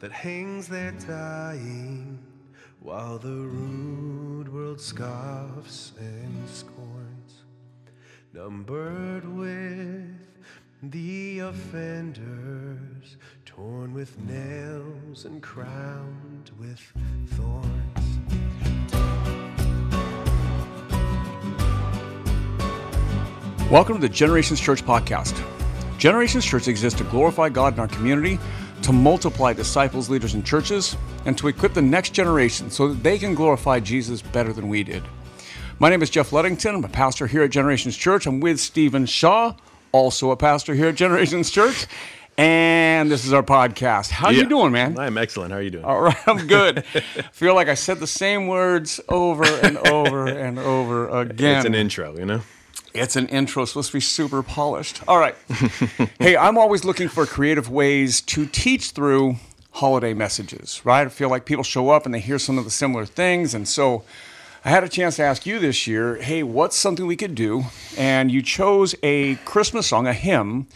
that hangs there dying while the rude world scoffs and scorns, numbered with the offenders, torn with nails and crowned with thorns. Welcome to the Generations Church podcast. Generations Church exists to glorify God in our community, to multiply disciples, leaders, and churches, and to equip the next generation so that they can glorify Jesus better than we did. My name is Jeff Ludington. I'm a pastor here at Generations Church. I'm with Steven Shaw, also a pastor here at Generations Church. And this is our podcast. How Yeah. you doing, man? I'm excellent. How are you doing? All right, I'm good. Feel like I said the same words over and over and over again. It's an intro, you know? It's an intro, supposed to be super polished. All right. hey, I'm always looking for creative ways to teach through holiday messages, right? I feel like people show up and they hear some of the similar things. And so I had a chance to ask you this year, hey, what's something we could do? And you chose a Christmas song, a hymn.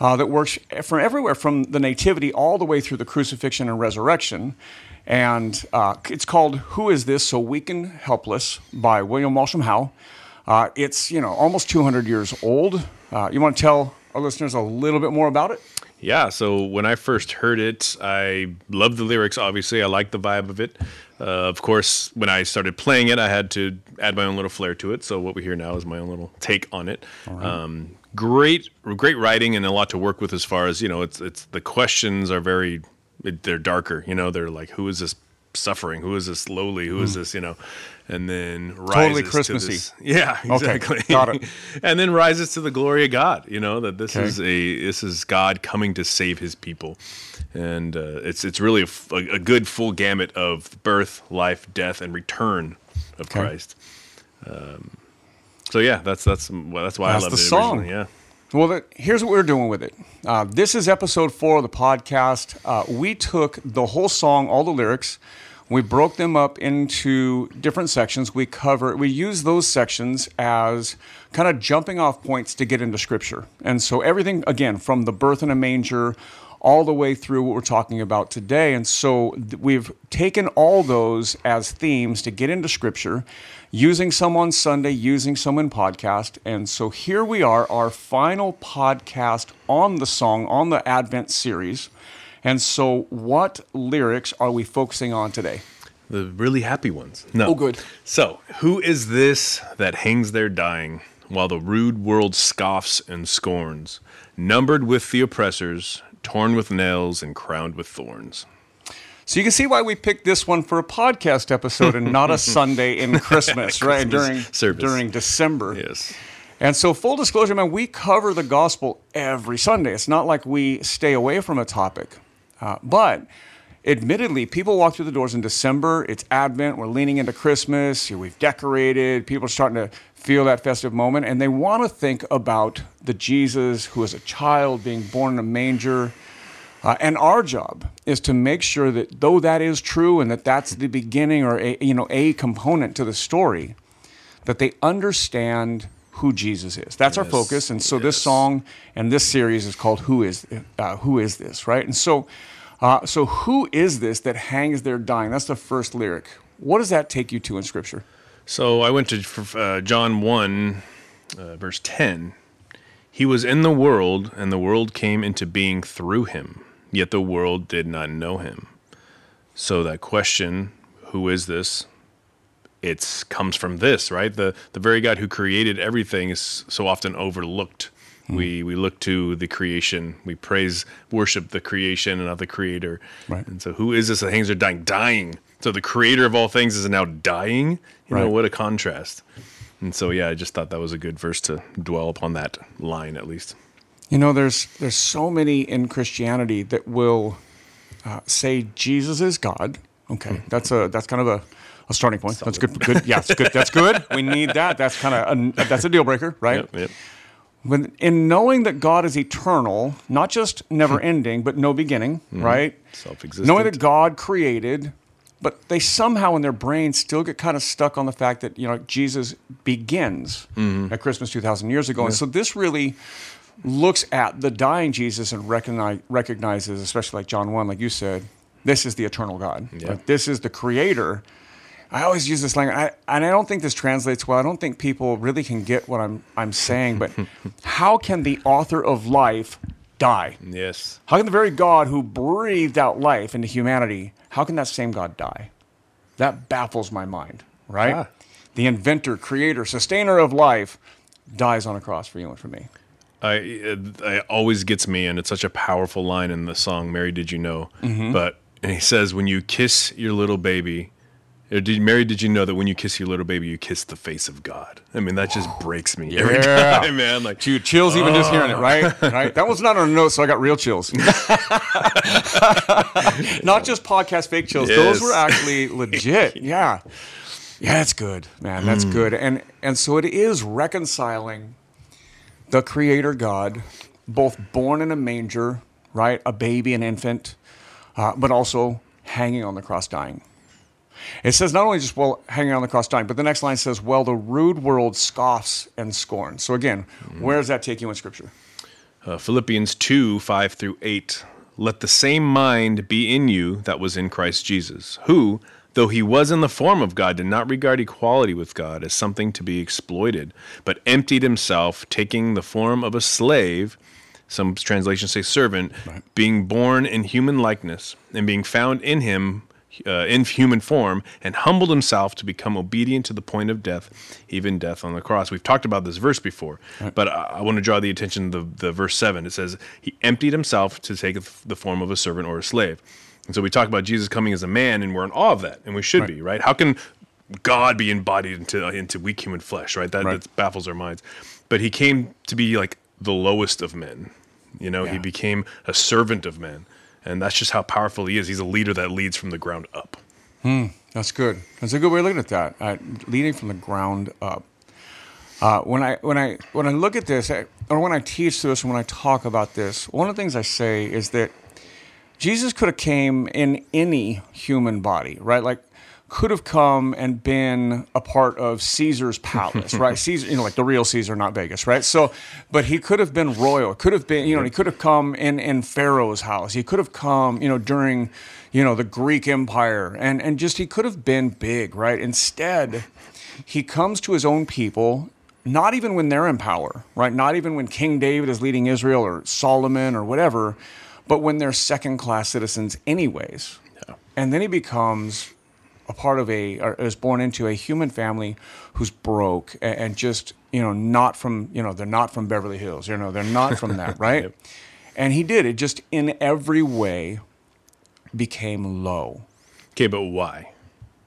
Uh, that works from everywhere from the Nativity all the way through the crucifixion and resurrection. And uh, it's called Who Is This So Weak and Helpless by William Walsham How. Uh, it's, you know, almost 200 years old. Uh, you want to tell our listeners a little bit more about it? Yeah, so when I first heard it, I loved the lyrics, obviously. I liked the vibe of it. Uh, of course, when I started playing it, I had to add my own little flair to it. So what we hear now is my own little take on it. Um, great, great writing and a lot to work with as far as, you know, it's, it's the questions are very, they're darker. You know, they're like, who is this suffering? Who is this lowly? Who is this, you know? And then rises Totally to Christmassy. this- yeah, exactly. got it. and then rises to the glory of God. You know that this Okay. is a this is God coming to save His people, and uh, it's it's really a good full gamut of birth, life, death, and return of Okay. Christ. Um, so yeah, that's that's well, that's why That's I love the it song. originally, Yeah. Well, here's what we're doing with it. Uh, this is episode four of the podcast. Uh, we took the whole song, all the lyrics, we broke them up into different sections. We cover, we use those sections as kind of jumping off points to get into scripture. And so everything, again, from the birth in a manger all the way through what we're talking about today. And so we've taken all those as themes to get into scripture, using some on Sunday, using some in podcast. And so here we are, our final podcast on the song, on the Advent series. And so, what lyrics are we focusing on today? The really happy ones. No. Oh, good. So, who is this that hangs there dying while the rude world scoffs and scorns, numbered with the oppressors, torn with nails, and crowned with thorns? So you can see why we picked this one for a podcast episode and not a Sunday in Christmas, right? During service. during December. Yes. And so, full disclosure, man, we cover the gospel every Sunday. It's not like we stay away from a topic. Uh, but admittedly, people walk through the doors in December. It's Advent. We're leaning into Christmas. We've decorated. People are starting to feel that festive moment. And they want to think about the Jesus who is a child being born in a manger. Uh, and our job is to make sure that though that is true and that that's the beginning or a, you know a component to the story, that they understand who Jesus is. That's our focus. And so this song and this series is called "Who Is uh, Who Is This?" Right? And so, uh, so who is this that hangs there dying? That's the first lyric. What does that take you to in Scripture? So I went to uh, John 1, uh, verse 10. He was in the world, and the world came into being through him, yet the world did not know him. So that question, who is this? It comes from this, right? The the very God who created everything is so often overlooked. We we look to the creation. We praise, worship the creation and not the creator. Right. And so, who is this that hangs there dying? Dying. So the creator of all things is now dying. You know what a contrast. And so, yeah, I just thought that was a good verse to dwell upon that line at least. You know, there's there's so many in Christianity that will uh, say Jesus is God. Okay, that's a that's kind of a, a starting point. That's good. Good. Yeah, that's good. That's good. We need that. That's kind of a, that's a deal breaker, right? Yep, yep. When in knowing that God is eternal, not just never hmm. ending, but no beginning, hmm. right? Self-existent. Knowing that God created, but they somehow in their brains still get kind of stuck on the fact that you know Jesus begins hmm. at Christmas two thousand years ago, and so this really looks at the dying Jesus and recognize, recognizes, especially like John one, like you said, This is the eternal God. Yeah. Like, this is the creator. I always use this language, I, and I don't think this translates well. I don't think people really can get what I'm I'm saying. But how can the author of life die? Yes. How can the very God who breathed out life into humanity, how can that same God die? That baffles my mind, right? Ah. The inventor, creator, sustainer of life dies on a cross for you and for me. I it, it always gets me, and it's such a powerful line in the song "Mary, Did You Know?" Mm-hmm. But and he says, "When you kiss your little baby, did Mary, did you know that when you kiss your little baby, you kiss the face of God?" I mean, that just breaks me every Yeah. time, man. Like, Dude, chills even just hearing it, right? Right. That was not on a note, so I got real chills. not just podcast fake chills. Those were actually legit. Yeah. Yeah, that's good, man. That's good. And and so it is reconciling the creator God, both born in a manger, right? A baby, an infant, uh, but also hanging on the cross dying. It says not only just, well, hanging on the cross dying, but the next line says, well, the rude world scoffs and scorns. So again, where does that take you in Scripture? uh, Philippians 2 5 through 8. Let the same mind be in you that was in Christ Jesus, who, though he was in the form of God, did not regard equality with God as something to be exploited, but emptied himself, taking the form of a slave. Some translations say servant, being born in human likeness, and being found in him uh, in human form and humbled himself to become obedient to the point of death, even death on the cross. We've talked about this verse before, but I, I want to draw the attention to the, the verse 7. It says, He emptied himself to take the form of a servant or a slave. And so we talk about Jesus coming as a man, and we're in awe of that, and we should be, right? How can God be embodied into, into weak human flesh, right? That, Right. that baffles our minds. But he came to be like the lowest of men. You know, he became a servant of men. And that's just how powerful he is. He's a leader that leads from the ground up. That's good. That's a good way of looking at that. Uh, leading from the ground up. Uh, when I when I when I look at this, or when I teach this, when I talk about this, one of the things I say is that Jesus could have came in any human body, right? Like could have come and been a part of Caesar's palace, right? Caesar, you know, like the real Caesar, not Vegas, right? So, but he could have been royal. Could have been, you know, he could have come in in Pharaoh's house. He could have come, you know, during, you know, the Greek Empire, and and just he could have been big, right? Instead, he comes to his own people. Not even when they're in power, right? Not even when King David is leading Israel or Solomon or whatever, but when they're second class citizens, anyways. And then he becomes a part of a, or is born into a human family who's broke and, and just, you know, not from, you know, they're not from Beverly Hills, you know, they're not from that, right? And he did. It just in every way became low. Okay, but why?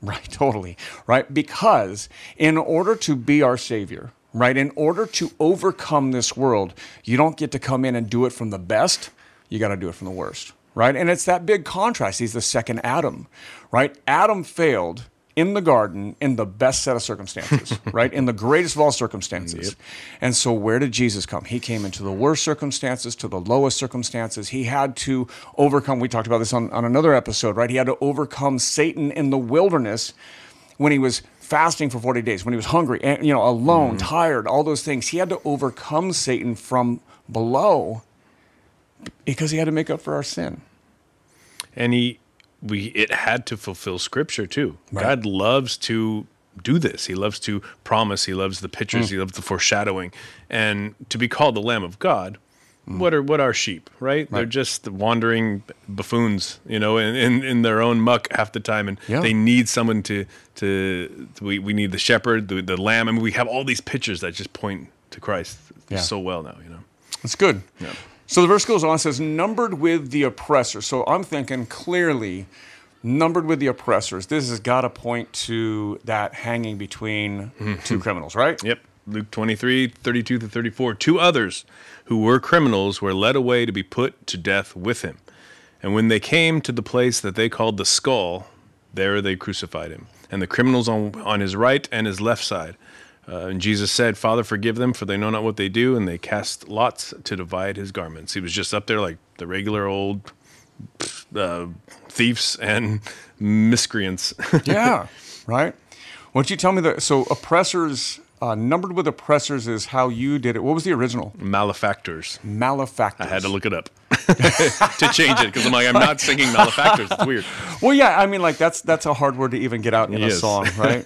Right, totally. Right? Because in order to be our Savior, right, in order to overcome this world, you don't get to come in and do it from the best, you got to do it from the worst, right? And it's that big contrast. He's the second Adam, right? Adam failed in the garden in the best set of circumstances, right? In the greatest of all circumstances. And so where did Jesus come? He came into the worst circumstances, to the lowest circumstances. He had to overcome, we talked about this on, on another episode, right? He had to overcome Satan in the wilderness when he was fasting for 40 days, when he was hungry, and, you know, alone, mm-hmm. tired, all those things. He had to overcome Satan from below because he had to make up for our sin. And he we it had to fulfill scripture too. God loves to do this. He loves to promise. He loves the pictures. Mm. He loves the foreshadowing. And to be called the Lamb of God, mm. what are what are sheep, right? They're just wandering buffoons, you know, in, in, in their own muck half the time, and Yeah. they need someone to to. We, we need the shepherd, the, the lamb. I mean, we have all these pictures that just point to Christ Yeah. so well now, you know. That's good. So the verse goes on, says, numbered with the oppressor. So I'm thinking clearly, numbered with the oppressors. This has got to point to that hanging between mm-hmm. two criminals, right? Yep. Luke 23, 32 to 34. Two others who were criminals were led away to be put to death with him. And when they came to the place that they called the skull, there they crucified him, and the criminals on, on his right and his left side. Uh, and Jesus said, Father, forgive them, for they know not what they do. And they cast lots to divide his garments. He was just up there like the regular old uh, thieves and miscreants. Yeah, right. Why don't you tell me that? So oppressors, uh, numbered with oppressors is how you did it. What was the original? Malefactors. Malefactors. I had to look it up. to change it because I'm like I'm not singing malefactors. It's weird. Well, yeah, I mean, like that's that's a hard word to even get out in a song, right?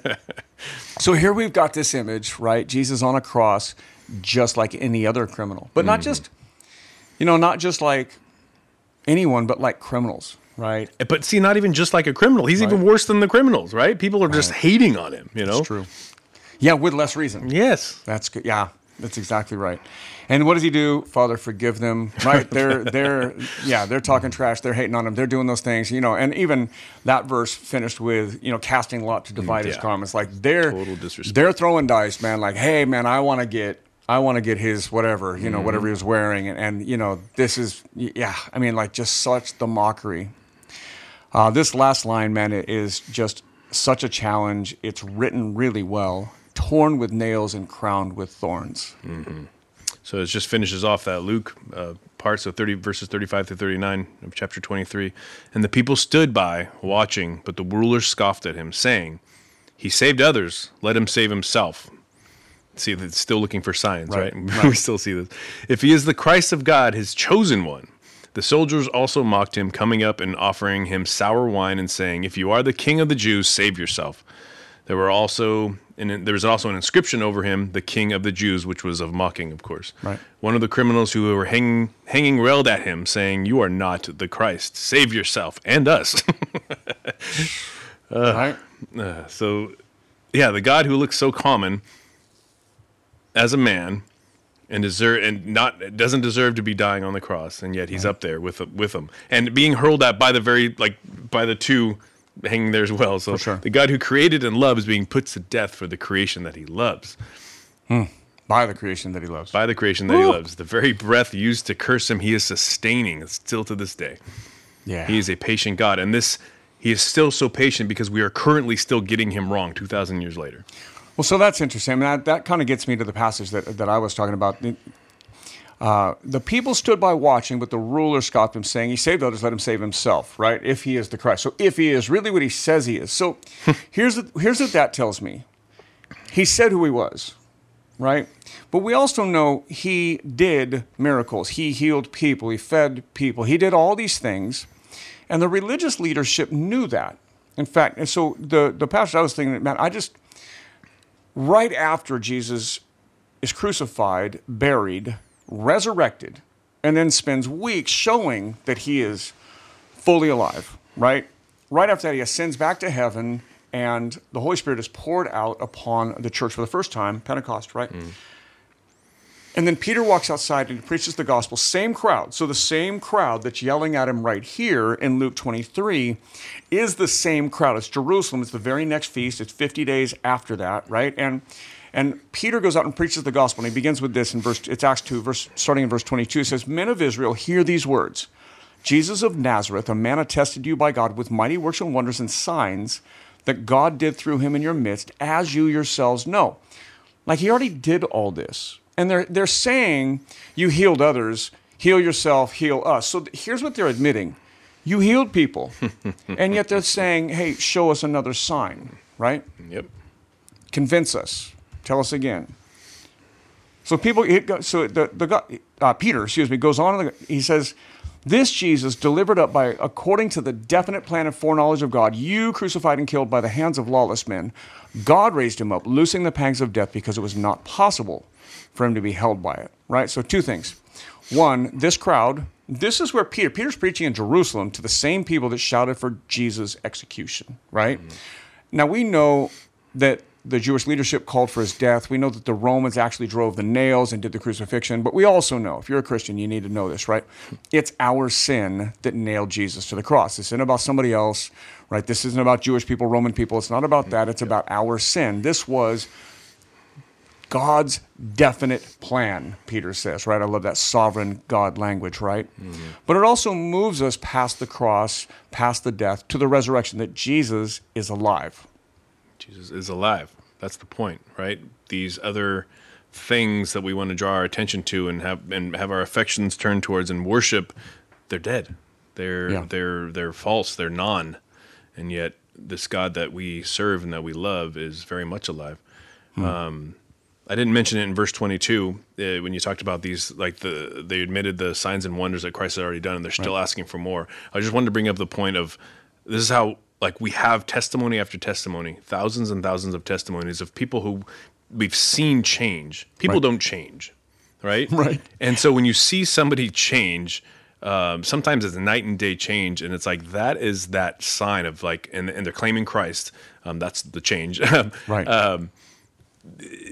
So here we've got this image, right? Jesus on a cross, just like any other criminal, but not mm-hmm. just, you know, not just like anyone, but like criminals, right? Eh, but see, not even just like a criminal. He's even worse than the criminals, right? People are just hating on him. You know. It's true. Yeah, with less reason. Yes. That's good. Yeah, that's exactly right. And what does he do? Father, forgive them. Right? They're they're yeah, they're talking trash. They're hating on him. They're doing those things. You know, and even that verse finished with you know casting lot to divide his yeah. garments. Like they're Total disrespect. they're throwing dice, man. Like, hey, man, I want to get. I want to get his whatever, you know, Mm-hmm. whatever he was wearing. And, and, you know, this is, yeah, I mean, like just such the mockery. Uh, this last line, man, it is just such a challenge. It's written really well, torn with nails and crowned with thorns. So it just finishes off that Luke uh, part, so 30 verses 35 through 39 of chapter 23. And the people stood by, watching, but the ruler scoffed at him, saying, He saved others, let him save himself. See, it's still looking for signs, right? Right, we still see this. If he is the Christ of God, his chosen one. The soldiers also mocked him, coming up and offering him sour wine and saying, If you are the king of the Jews, save yourself. There were also and there was also an inscription over him, the King of the Jews, which was of mocking, of course. Right. One of the criminals who were hanging hanging railed at him, saying, "You are not the Christ. Save yourself and us." right? Uh, so, yeah, the God who looks so common as a man and deserve and not doesn't deserve to be dying on the cross, and yet he's up there with with them and being hurled at by the very like by the two hanging there as well. So sure. the God who created and loves being put to death for the creation that he loves. Hmm. By the creation that he loves. by the creation that he loves. The very breath used to curse him, he is sustaining still to this day. yeah. He is a patient God. And this, he is still so patient because we are currently still getting him wrong 2,000 years later. Well, so that's interesting. I mean, that, that kind of gets me to the passage that, that I was talking about. Uh, the people stood by watching, but the ruler scoffed him, saying, He saved others, let him save himself, right? If he is the Christ. So if he is really what he says he is. So here's, the, here's what that tells me. He said who he was, right? But we also know he did miracles. He healed people, he fed people, he did all these things. And the religious leadership knew that. In fact, and so the, the passage I was thinking, man, I just, right after Jesus is crucified, buried, resurrected, and then spends weeks showing that he is fully alive, right? Right after that, he ascends back to heaven, and the Holy Spirit is poured out upon the church for the first time, Pentecost, right? Mm. And then Peter walks outside and preaches the gospel. Same crowd. So the same crowd that's yelling at him right here in Luke 23 is the same crowd. It's Jerusalem. It's the very next feast. It's 50 days after that, right? And and Peter goes out and preaches the gospel. And he begins with this in verse, it's Acts 2, verse, starting in verse 22. It says, Men of Israel, hear these words. Jesus of Nazareth, a man attested to you by God with mighty works and wonders and signs that God did through him in your midst, as you yourselves know. Like he already did all this. And they're, they're saying, You healed others, heal yourself, heal us. So th- here's what they're admitting you healed people. and yet they're saying, Hey, show us another sign, right? Yep. Convince us. Tell us again. So people, so the, the uh, Peter, excuse me, goes on. He says, "This Jesus, delivered up by according to the definite plan and foreknowledge of God, you crucified and killed by the hands of lawless men. God raised him up, loosing the pangs of death, because it was not possible for him to be held by it." Right. So two things. One, this crowd. This is where Peter. Peter's preaching in Jerusalem to the same people that shouted for Jesus' execution. Right. Now we know that the Jewish leadership called for his death. We know that the Romans actually drove the nails and did the crucifixion. But we also know, if you're a Christian, you need to know this, right? It's our sin that nailed Jesus to the cross. This isn't about somebody else, right? This isn't about Jewish people, Roman people. It's not about that. It's about our sin. This was God's definite plan, Peter says, right? I love that sovereign God language, right? Mm-hmm. But it also moves us past the cross, past the death, to the resurrection, that Jesus is alive. Jesus is alive. That's the point, right? These other things that we want to draw our attention to and have and have our affections turned towards and worship, they're dead. They're Yeah. they're they're false. They're non. And yet this God that we serve and that we love is very much alive. Um, I didn't mention it in verse 22 uh, when you talked about these, like the they admitted the signs and wonders that Christ had already done, and they're still asking for more. I just wanted to bring up the point of this is how like we have testimony after testimony, thousands and thousands of testimonies of people who we've seen change. People Right. don't change, right? Right. And so when you see somebody change, um, sometimes it's a night and day change, and it's like that is that sign of like, and, and they're claiming Christ. Um, that's the change. Right.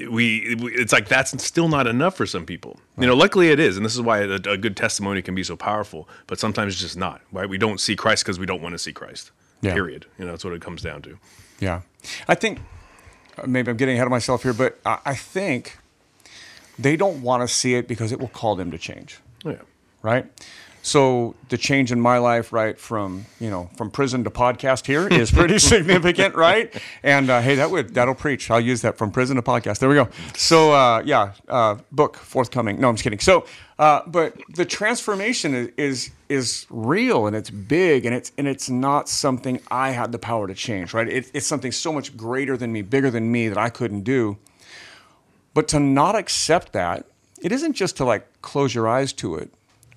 we, we it's like that's still not enough for some people. You know, luckily it is, and this is why a, a good testimony can be so powerful. But sometimes it's just not. Right? We don't see Christ because we don't want to see Christ. Yeah. Period. You know, that's what it comes down to. Yeah. I think uh, maybe I'm getting ahead of myself here, but I, I think they don't want to see it because it will call them to change, Yeah. right? So the change in my life, right, from you know from prison to podcast here is pretty significant, right? And uh, hey, that would that'll preach. I'll use that from prison to podcast. There we go. So uh, yeah, uh, book forthcoming. No, I'm just kidding. So, uh, but the transformation is, is is real and it's big and it's and it's not something I had the power to change, right? It, it's something so much greater than me, bigger than me that I couldn't do. But to not accept that, it isn't just to like close your eyes to it,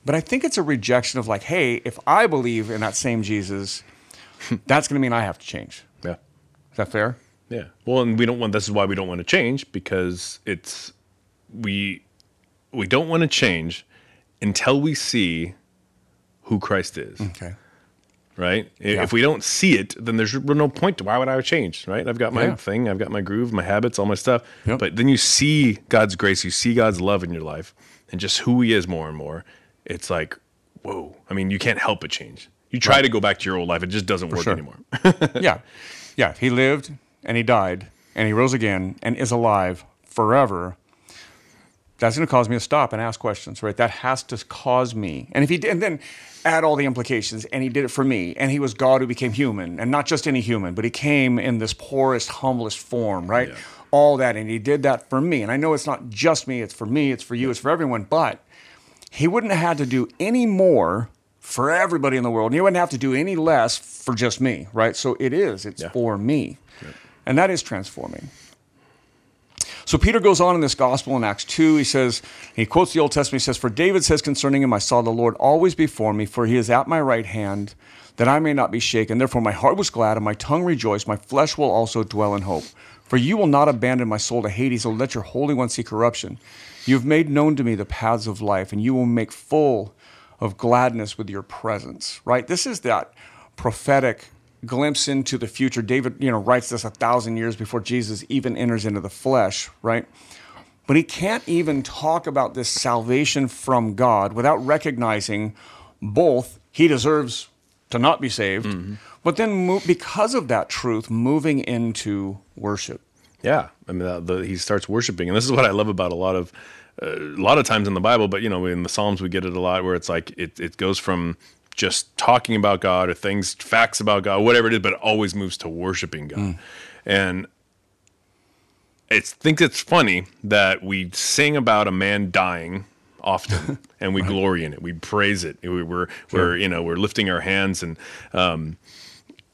but I think it's a rejection of like, hey, if I believe in that same Jesus, that's going to mean I have to change. Yeah. Is that fair? Yeah. Well, and we don't want. This is why we don't want to change because it's we we don't want to change until we see who Christ is. Okay. right? Yeah. If we don't see it, then there's no point to why would I change, right? I've got my Yeah. thing, I've got my groove, my habits, all my stuff. Yep. But then you see God's grace, you see God's love in your life, and just who He is more and more. It's like, whoa! I mean, you can't help but change. You try to go back to your old life, it just doesn't work sure. anymore. yeah. Yeah. He lived and he died and he rose again and is alive forever. That's going to cause me to stop and ask questions, right? That has to cause me. And if he did, and then add all the implications, and he did it for me, and he was God who became human, and not just any human, but he came in this poorest, humblest form, right? Yeah. All that, and he did that for me. And I know it's not just me, it's for me, it's for you, it's for everyone, but he wouldn't have had to do any more for everybody in the world. And he wouldn't have to do any less for just me, right? So it is, it's Yeah. for me. And that is transforming. So Peter goes on in this gospel in Acts 2. He says, he quotes the Old Testament. He says, For David says concerning him, I saw the Lord always before me, for he is at my right hand, that I may not be shaken. Therefore my heart was glad, and my tongue rejoiced. My flesh will also dwell in hope. For you will not abandon my soul to Hades, or let your Holy One see corruption. You have made known to me the paths of life, and you will make full of gladness with your presence. Right? This is that prophetic glimpse into the future. David, you know, writes this a thousand years before Jesus even enters into the flesh, right? But he can't even talk about this salvation from God without recognizing both he deserves to not be saved, mm-hmm. but then because of that truth, moving into worship. Yeah, I mean, uh, the, he starts worshiping, and this is what I love about a lot of uh, a lot of times in the Bible, but you know, in the Psalms we get it a lot, where it's like it it goes from just talking about God or things, facts about God, whatever it is, but it always moves to worshiping God, and it's think it's funny that we sing about a man dying often and we glory in it. We praise it. We, we're we're you know we're lifting our hands and um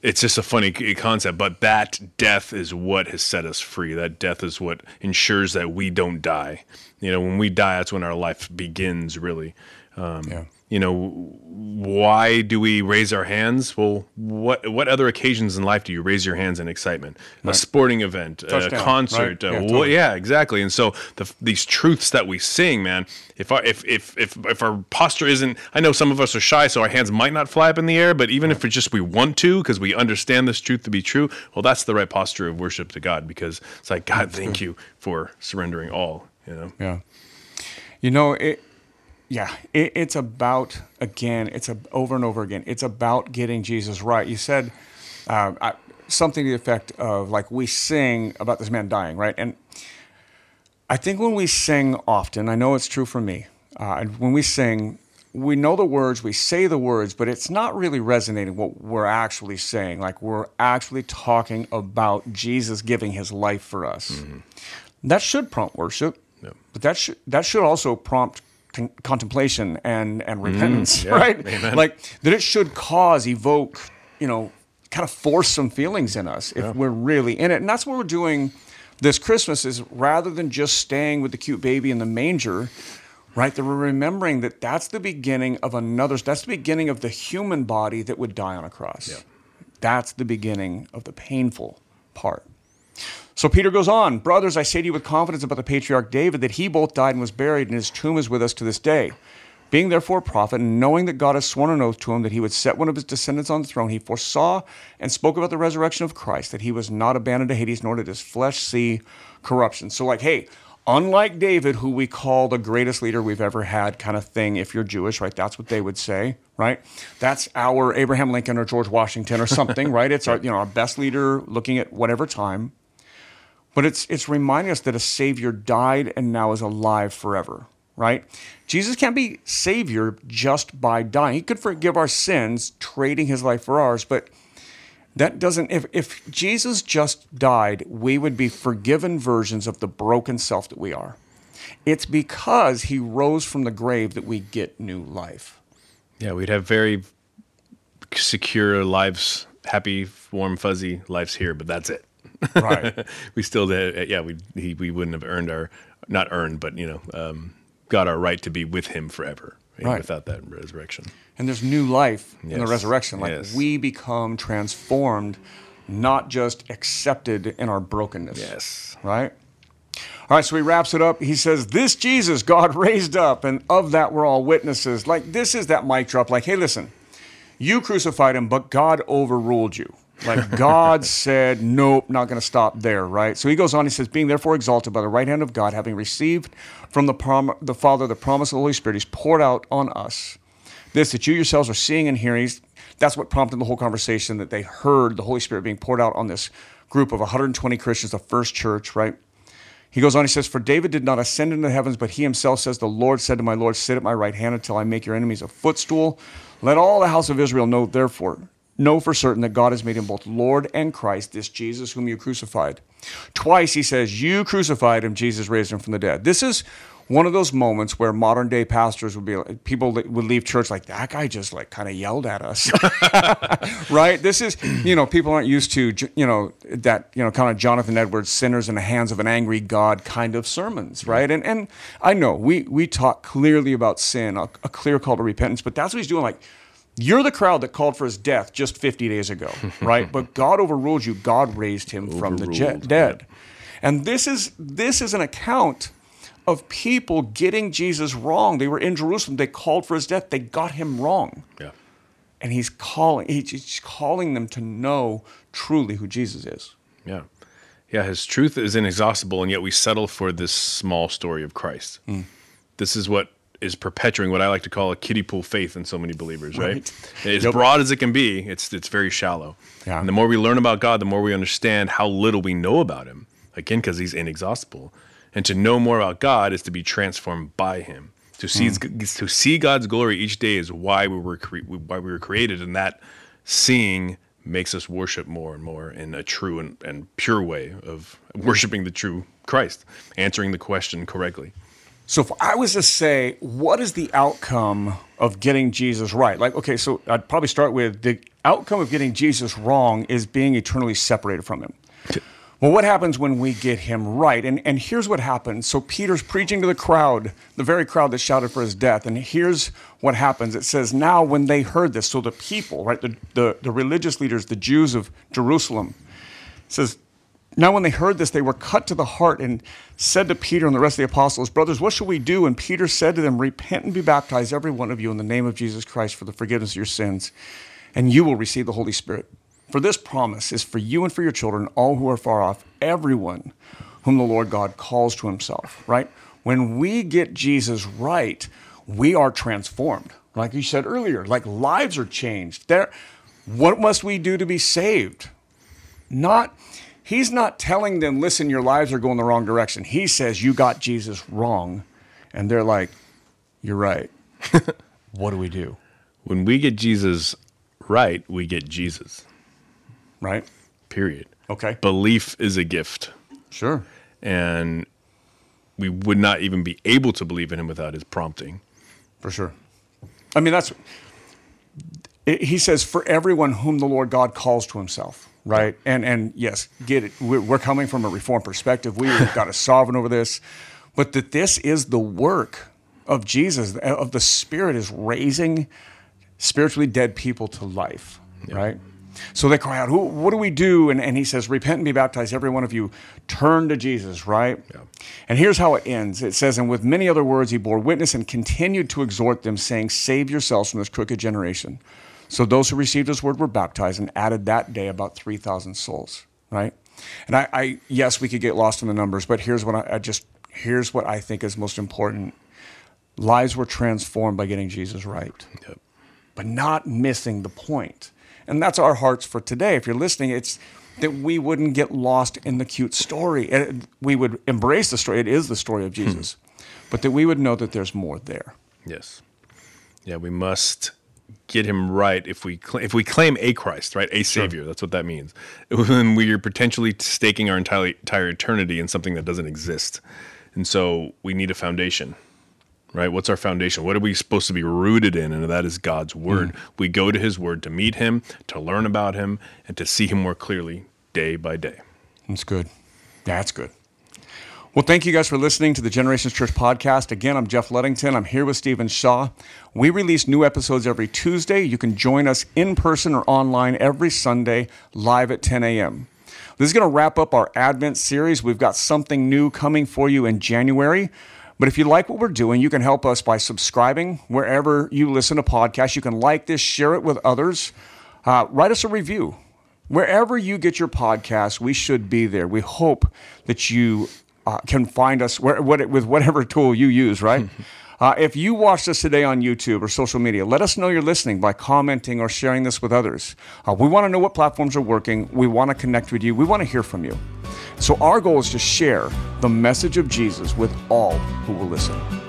it's just a funny concept, but that death is what has set us free. That death is what ensures that we don't die. You know, when we die, that's when our life begins, really. Um, Yeah. You know, why do we raise our hands? Well, what what other occasions in life do you raise your hands in excitement? A sporting event, a concert, right? uh, Yeah, wha- totally. yeah, exactly. And so the, these truths that we sing, man, if our if, if if if our posture isn't, I know some of us are shy, so our hands might not fly up in the air. But even if it's just we want to, because we understand this truth to be true, well, that's the right posture of worship to God, because it's like God, thank you for surrendering all. You know, Yeah. You know, it, yeah, it, it's about, again, it's a, over and over again, it's about getting Jesus right. You said uh, I, something to the effect of like, we sing about this man dying, right? And I think when we sing often, I know it's true for me, uh, and when we sing, we know the words, we say the words, but it's not really resonating what we're actually saying. Like we're actually talking about Jesus giving his life for us. That should prompt worship, but that should that should also prompt con- contemplation and and mm, repentance, yeah. right? Amen. Like that it should cause, evoke, you know, kind of force some feelings in us if we're really in it, and that's what we're doing this Christmas is rather than just staying with the cute baby in the manger, right? That we're remembering that that's the beginning of another, that's the beginning of the human body that would die on a cross. Yeah. That's the beginning of the painful part. So Peter goes on, Brothers, I say to you with confidence about the patriarch David that he both died and was buried, and his tomb is with us to this day. Being therefore a prophet, and knowing that God has sworn an oath to him that he would set one of his descendants on the throne, he foresaw and spoke about the resurrection of Christ, that he was not abandoned to Hades, nor did his flesh see corruption. So, like, hey, unlike David, who we call the greatest leader we've ever had, kind of thing, if you're Jewish, right? That's what they would say, right? That's our Abraham Lincoln or George Washington or something, right? It's our, you know, our best leader looking at whatever time. But it's it's reminding us that a Savior died and now is alive forever, right? Jesus can't be Savior just by dying. He could forgive our sins, trading his life for ours, but that doesn't if, if Jesus just died, we would be forgiven versions of the broken self that we are. It's because he rose from the grave that we get new life. Yeah, we'd have very secure lives, happy, warm, fuzzy lives here, but that's it. Right. we still did. Yeah, we he, we wouldn't have earned our not earned, but you know, um, got our right to be with him forever you know, Right. without that resurrection. And there's new life in the resurrection. Like Yes. we become transformed, not just accepted in our brokenness. Yes. Right? All right, so he wraps it up. He says, This Jesus God raised up, and of that we're all witnesses. Like, this is that mic drop. Like, hey, listen, you crucified him, but God overruled you. Like, God said, Nope, not going to stop there, right? So he goes on, he says, Being therefore exalted by the right hand of God, having received from the, prom- the Father the promise of the Holy Spirit, he's poured out on us this that you yourselves are seeing and hearing. That's what prompted the whole conversation that they heard the Holy Spirit being poured out on this group of 120 Christians, the first church, right? He goes on, he says, For David did not ascend into the heavens, but he himself says, The Lord said to my Lord, Sit at my right hand until I make your enemies a footstool. Let all the house of Israel know, therefore, know for certain that God has made him both Lord and Christ, this Jesus whom you crucified. Twice he says, You crucified him, Jesus raised him from the dead. This is one of those moments where modern day pastors would be like, people that would leave church like, That guy just like kind of yelled at us. right? This is, you know, people aren't used to, you know, that, you know, kind of Jonathan Edwards, sinners in the hands of an angry God kind of sermons, right? And and I know we we talk clearly about sin, a, a clear call to repentance, but that's what he's doing. Like, you're the crowd that called for his death just 50 days ago, right? but God overruled you. God raised him from the je- Overruled, dead. And this is this is an account of people getting Jesus wrong. They were in Jerusalem. They called for his death. They got him wrong Yeah. and he's calling he's calling them to know truly who Jesus is. Yeah. Yeah, his truth is inexhaustible, and yet we settle for this small story of Christ. Hmm. This is what is perpetuating what I like to call a kiddie pool faith in so many believers, right? Right. As Yep. broad as it can be, it's it's very shallow. Yeah. And the more we learn about God, the more we understand how little we know about him. Again, because he's inexhaustible. And to know more about God is to be transformed by him. To see Hmm. to see God's glory each day is why we were cre- why we were created, and that seeing makes us worship more and more in a true and, and pure way of worshiping the true Christ, answering the question correctly. So if I was to say, what is the outcome of getting Jesus right? Like, okay, so I'd probably start with the outcome of getting Jesus wrong is being eternally separated from him. Well, what happens when we get him right? And, and here's what happens. So Peter's preaching to the crowd, the very crowd that shouted for his death. And here's what happens. It says, now when they heard this, so the people, right, the, the, the religious leaders, the Jews of Jerusalem, says, now when they heard this, they were cut to the heart and said to Peter and the rest of the apostles, Brothers, what shall we do? And Peter said to them, Repent and be baptized, every one of you, in the name of Jesus Christ for the forgiveness of your sins, and you will receive the Holy Spirit. For this promise is for you and for your children, all who are far off, everyone whom the Lord God calls to himself, right? When we get Jesus right, we are transformed. Like you said earlier, like lives are changed. There, what must we do to be saved? not he's not telling them listen your lives are going the wrong direction. He says you got jesus wrong. And they're like you're right. What do we do? When we get Jesus right, we get Jesus. right. Period. okay. Belief is a gift. sure. And we would not even be able to believe in him without his prompting. for sure. I mean that's he says for everyone whom the lord god calls to himself right? And and yes, get it. We're, we're coming from a reform perspective. We've got a sovereign over this, but that this is the work of Jesus, of the Spirit, is raising spiritually dead people to life, right? So they cry out, Who, What do we do? And, and he says, Repent and be baptized, every one of you. Turn to Jesus, right? Yeah. And here's how it ends it says, And with many other words, he bore witness and continued to exhort them, saying, Save yourselves from this crooked generation. So those who received his word were baptized and added that day about 3,000 souls, right? And I, I, yes, we could get lost in the numbers, but here's what I, I just, here's what I think is most important. Lives were transformed by getting Jesus right, yep. but not missing the point. And that's our hearts for today. If you're listening, it's that we wouldn't get lost in the cute story. We would embrace the story. It is the story of Jesus, hmm. but that we would know that there's more there. Yes. Yeah, we must get him right if we cl- if we claim a Christ, right, a Savior. Sure. That's what that means. When we are potentially staking our entire entire eternity in something that doesn't exist, and so we need a foundation, right? What's our foundation? What are we supposed to be rooted in? And that is God's Word. Mm. We go to His Word to meet Him, to learn about Him, and to see Him more clearly day by day. That's good. That's good. Well, thank you guys for listening to the Generations Church podcast. Again, I'm Jeff Ludington. I'm here with Steven Shaw. We release new episodes every Tuesday. You can join us in person or online every Sunday, live at 10 a.m. This is going to wrap up our Advent series. We've got something new coming for you in January. But if you like what we're doing, you can help us by subscribing wherever you listen to podcasts. You can like this, share it with others, uh, write us a review. Wherever you get your podcast, we should be there. We hope that you uh, can find us where, what, with whatever tool you use, right? Uh, if you watched us today on YouTube or social media, let us know you're listening by commenting or sharing this with others. Uh, we want to know what platforms are working. We want to connect with you. We want to hear from you. So, our goal is to share the message of Jesus with all who will listen.